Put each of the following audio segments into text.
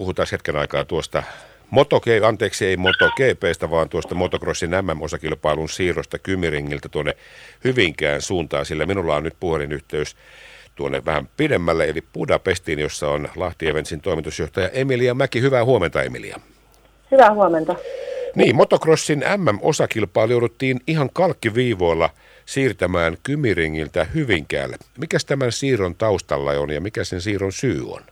puhutaan hetken aikaa tuosta Moto, anteeksi ei MotoGPstä, vaan tuosta motocrossin MM-osakilpailun siirrosta Kymiringiltä tuonne Hyvinkään suuntaan, sillä minulla on nyt puhelinyhteys tuonne vähän pidemmälle, eli Budapestiin, jossa on Lahti Eventsin toimitusjohtaja Emilia Mäki. Hyvää huomenta, Emilia. Hyvää huomenta. Niin, motocrossin MM-osakilpailu jouduttiin ihan kalkkiviivoilla siirtämään Kymiringiltä Hyvinkäälle. Mikäs tämän siirron taustalla on ja mikä sen siirron syy on?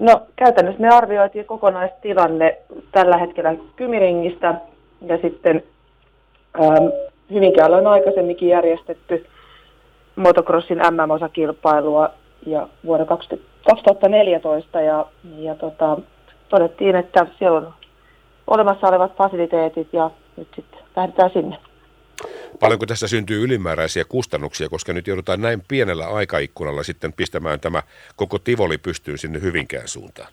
No käytännössä me arvioitiin kokonaistilanne tällä hetkellä Kymiringistä ja sitten ähm, Hyvinkäällä on aikaisemminkin järjestetty motocrossin MM-osakilpailua ja vuonna 2014 ja, ja tota, todettiin, että siellä on olemassa olevat fasiliteetit ja nyt sitten lähdetään sinne. Paljonko tässä syntyy ylimääräisiä kustannuksia, koska nyt joudutaan näin pienellä aikaikkunalla sitten pistämään tämä koko Tivoli pystyyn sinne Hyvinkään suuntaan?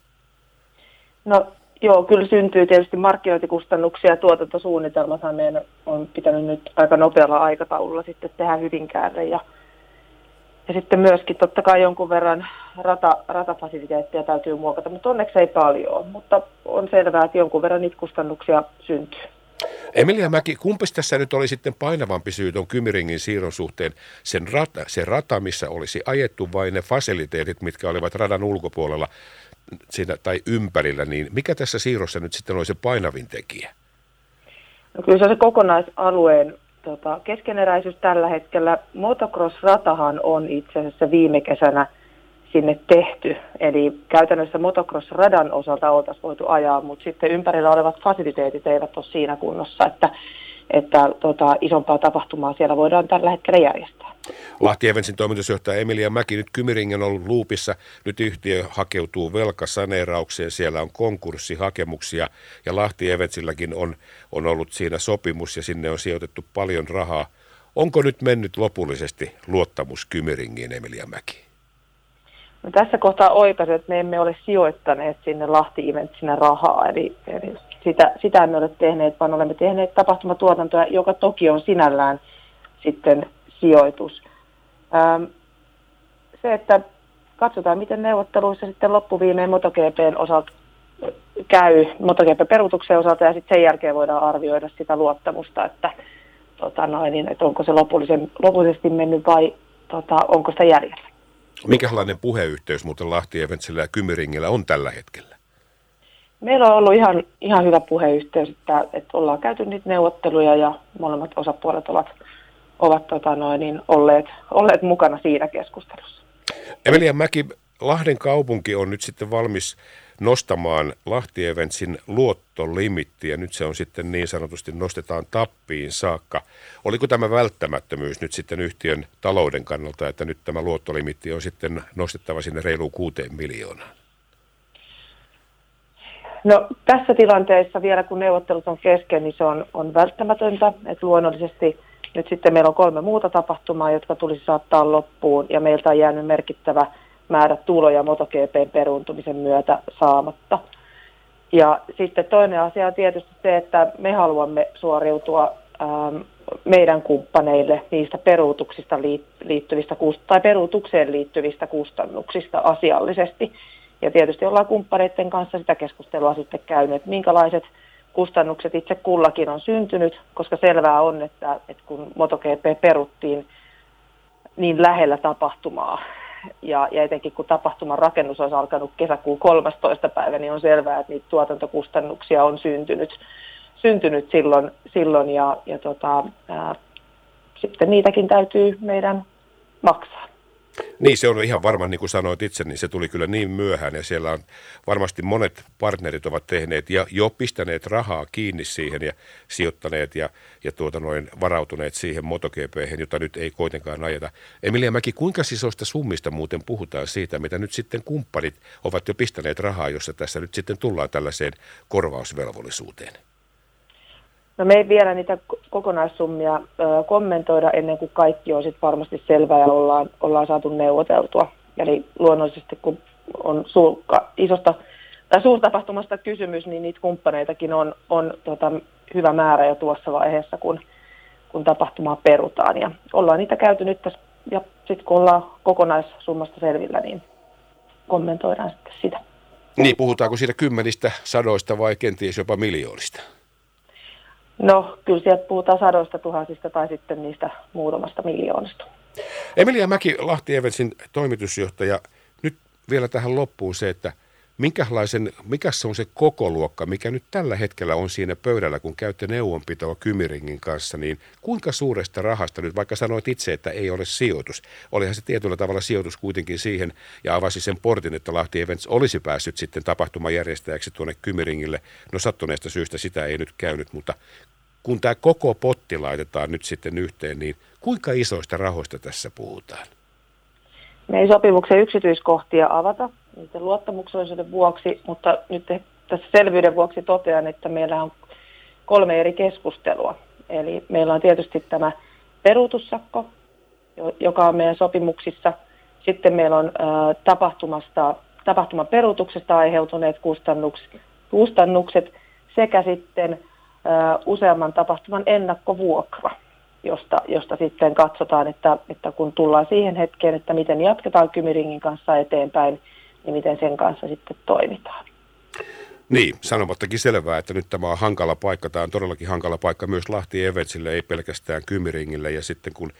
No joo, kyllä syntyy tietysti markkinointikustannuksia tuotantosuunnitelmathan meidän on pitänyt nyt aika nopealla aikataululla sitten tehdä Hyvinkäälle ja, ja sitten myöskin totta kai jonkun verran rata, ratafasiliteettia täytyy muokata, mutta onneksi ei paljon, mutta on selvää, että jonkun verran niitä kustannuksia syntyy. Emilia Mäki, kumpis tässä nyt oli sitten painavampi syy tuon Kymiringin siirron suhteen? Sen rata, se rata, missä olisi ajettu vain ne fasiliteetit, mitkä olivat radan ulkopuolella siinä, tai ympärillä, niin mikä tässä siirrossa nyt sitten oli se painavin tekijä? No kyllä se on se kokonaisalueen tota, keskeneräisyys tällä hetkellä. Motocross-ratahan on itse asiassa viime kesänä – sinne tehty. Eli käytännössä motocross-radan osalta oltaisiin voitu ajaa, mutta sitten ympärillä olevat fasiliteetit eivät ole siinä kunnossa, että, että tota, isompaa tapahtumaa siellä voidaan tällä hetkellä järjestää. Lahti Evensin toimitusjohtaja Emilia Mäki, nyt Kymiring on ollut luupissa, nyt yhtiö hakeutuu velkasaneeraukseen, siellä on konkurssihakemuksia ja Lahti Evensilläkin on, on ollut siinä sopimus ja sinne on sijoitettu paljon rahaa. Onko nyt mennyt lopullisesti luottamus Kymiringiin, Emilia Mäki? No tässä kohtaa oikaisin, että me emme ole sijoittaneet sinne Lahti Eventsinä rahaa, eli, eli sitä, sitä emme ole tehneet, vaan olemme tehneet tapahtumatuotantoa, joka toki on sinällään sitten sijoitus. Ähm, se, että katsotaan, miten neuvotteluissa sitten loppuviimeen MotoGPn osalta käy, MotoGP-peruutuksen osalta, ja sitten sen jälkeen voidaan arvioida sitä luottamusta, että, tota noin, niin, että onko se lopullisesti mennyt vai tota, onko sitä jäljellä. Minkälainen puheyhteys muuten Lahti Eventsillä ja Kymiringillä on tällä hetkellä? Meillä on ollut ihan, ihan hyvä puheyhteys, että, että ollaan käyty niitä neuvotteluja ja molemmat osapuolet ovat, ovat tota noin, niin olleet, olleet mukana siinä keskustelussa. Emilia Mäki, Lahden kaupunki on nyt sitten valmis nostamaan Lahti Eventsin luottolimittiä. Nyt se on sitten niin sanotusti nostetaan tappiin saakka. Oliko tämä välttämättömyys nyt sitten yhtiön talouden kannalta, että nyt tämä luottolimitti on sitten nostettava sinne reiluun kuuteen miljoonaan? No tässä tilanteessa vielä kun neuvottelut on kesken, niin se on, on välttämätöntä. Että luonnollisesti nyt sitten meillä on kolme muuta tapahtumaa, jotka tulisi saattaa loppuun ja meiltä on jäänyt merkittävä – määrä tuloja MotoGPn peruuntumisen myötä saamatta. Ja sitten toinen asia on tietysti se, että me haluamme suoriutua ähm, meidän kumppaneille niistä peruutuksista liittyvistä, tai peruutukseen liittyvistä kustannuksista asiallisesti. Ja tietysti ollaan kumppaneiden kanssa sitä keskustelua sitten käynyt, että minkälaiset kustannukset itse kullakin on syntynyt, koska selvää on, että, että kun MotoGP peruttiin niin lähellä tapahtumaa, ja, ja etenkin kun tapahtuman rakennus olisi alkanut kesäkuun 13. päivä, niin on selvää, että niitä tuotantokustannuksia on syntynyt, syntynyt silloin, silloin ja, ja tota, ää, sitten niitäkin täytyy meidän maksaa. Niin, se on ihan varma, niin kuin sanoit itse, niin se tuli kyllä niin myöhään ja siellä on varmasti monet partnerit ovat tehneet ja jo pistäneet rahaa kiinni siihen ja sijoittaneet ja, ja tuota noin varautuneet siihen MotoGP, jota nyt ei kuitenkaan ajeta. Emilia Mäki, kuinka isoista summista muuten puhutaan siitä, mitä nyt sitten kumppanit ovat jo pistäneet rahaa, jossa tässä nyt sitten tullaan tällaiseen korvausvelvollisuuteen? No me ei vielä niitä kokonaissummia ö, kommentoida ennen kuin kaikki on sitten varmasti selvää ja ollaan, ollaan saatu neuvoteltua. Eli luonnollisesti kun on sulka, isosta tai suurtapahtumasta kysymys, niin niitä kumppaneitakin on, on tota, hyvä määrä jo tuossa vaiheessa, kun, kun tapahtumaa perutaan. Ja ollaan niitä käyty nyt tässä, ja sitten kun ollaan kokonaissummasta selvillä, niin kommentoidaan sitten sitä. Niin, puhutaanko siitä kymmenistä, sadoista vai kenties jopa miljoonista? No, kyllä sieltä puhutaan sadoista tuhansista tai sitten niistä muutamasta miljoonasta. Emilia Mäki, Lahti Evensin toimitusjohtaja. Nyt vielä tähän loppuun se, että minkälaisen, mikä se on se koko luokka, mikä nyt tällä hetkellä on siinä pöydällä, kun käytte neuvonpitoa Kymiringin kanssa, niin kuinka suuresta rahasta nyt, vaikka sanoit itse, että ei ole sijoitus, olihan se tietyllä tavalla sijoitus kuitenkin siihen ja avasi sen portin, että Lahti Events olisi päässyt sitten tapahtumajärjestäjäksi tuonne Kymiringille. No sattuneesta syystä sitä ei nyt käynyt, mutta kun tämä koko potti laitetaan nyt sitten yhteen, niin kuinka isoista rahoista tässä puhutaan? Me ei sopimuksen yksityiskohtia avata niiden luottamuksellisuuden vuoksi, mutta nyt tässä selvyyden vuoksi totean, että meillä on kolme eri keskustelua. Eli meillä on tietysti tämä peruutussakko, joka on meidän sopimuksissa. Sitten meillä on tapahtumasta, tapahtuman peruutuksesta aiheutuneet kustannukset, sekä sitten useamman tapahtuman ennakkovuokra josta, josta sitten katsotaan, että, että kun tullaan siihen hetkeen, että miten jatketaan Kymiringin kanssa eteenpäin, niin miten sen kanssa sitten toimitaan. Niin, sanomattakin selvää, että nyt tämä on hankala paikka. Tämä on todellakin hankala paikka myös Lahti Evetsille, ei pelkästään Kymiringille. Ja sitten kun,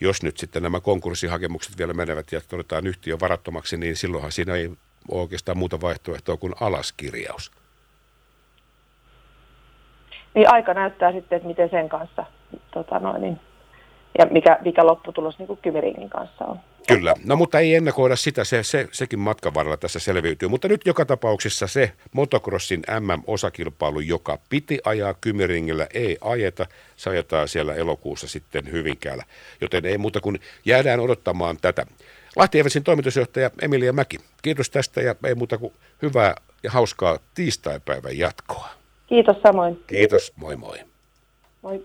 jos nyt sitten nämä konkurssihakemukset vielä menevät ja todetaan yhtiö varattomaksi, niin silloinhan siinä ei ole oikeastaan muuta vaihtoehtoa kuin alaskirjaus. Niin aika näyttää sitten, että miten sen kanssa tota noin, niin, ja mikä, mikä lopputulos niin kuin Kymiringin kanssa on. Kyllä, no mutta ei ennakoida sitä, se, se, sekin matkan varrella tässä selviytyy. Mutta nyt joka tapauksessa se motocrossin MM-osakilpailu, joka piti ajaa Kymiringillä, ei ajeta. Se ajetaan siellä elokuussa sitten Hyvinkäällä. Joten ei muuta kuin jäädään odottamaan tätä. Lahti toimitusjohtaja Emilia Mäki, kiitos tästä ja ei muuta kuin hyvää ja hauskaa tiistaipäivän jatkoa. Kiitos samoin. Kiitos, moi moi. Moi.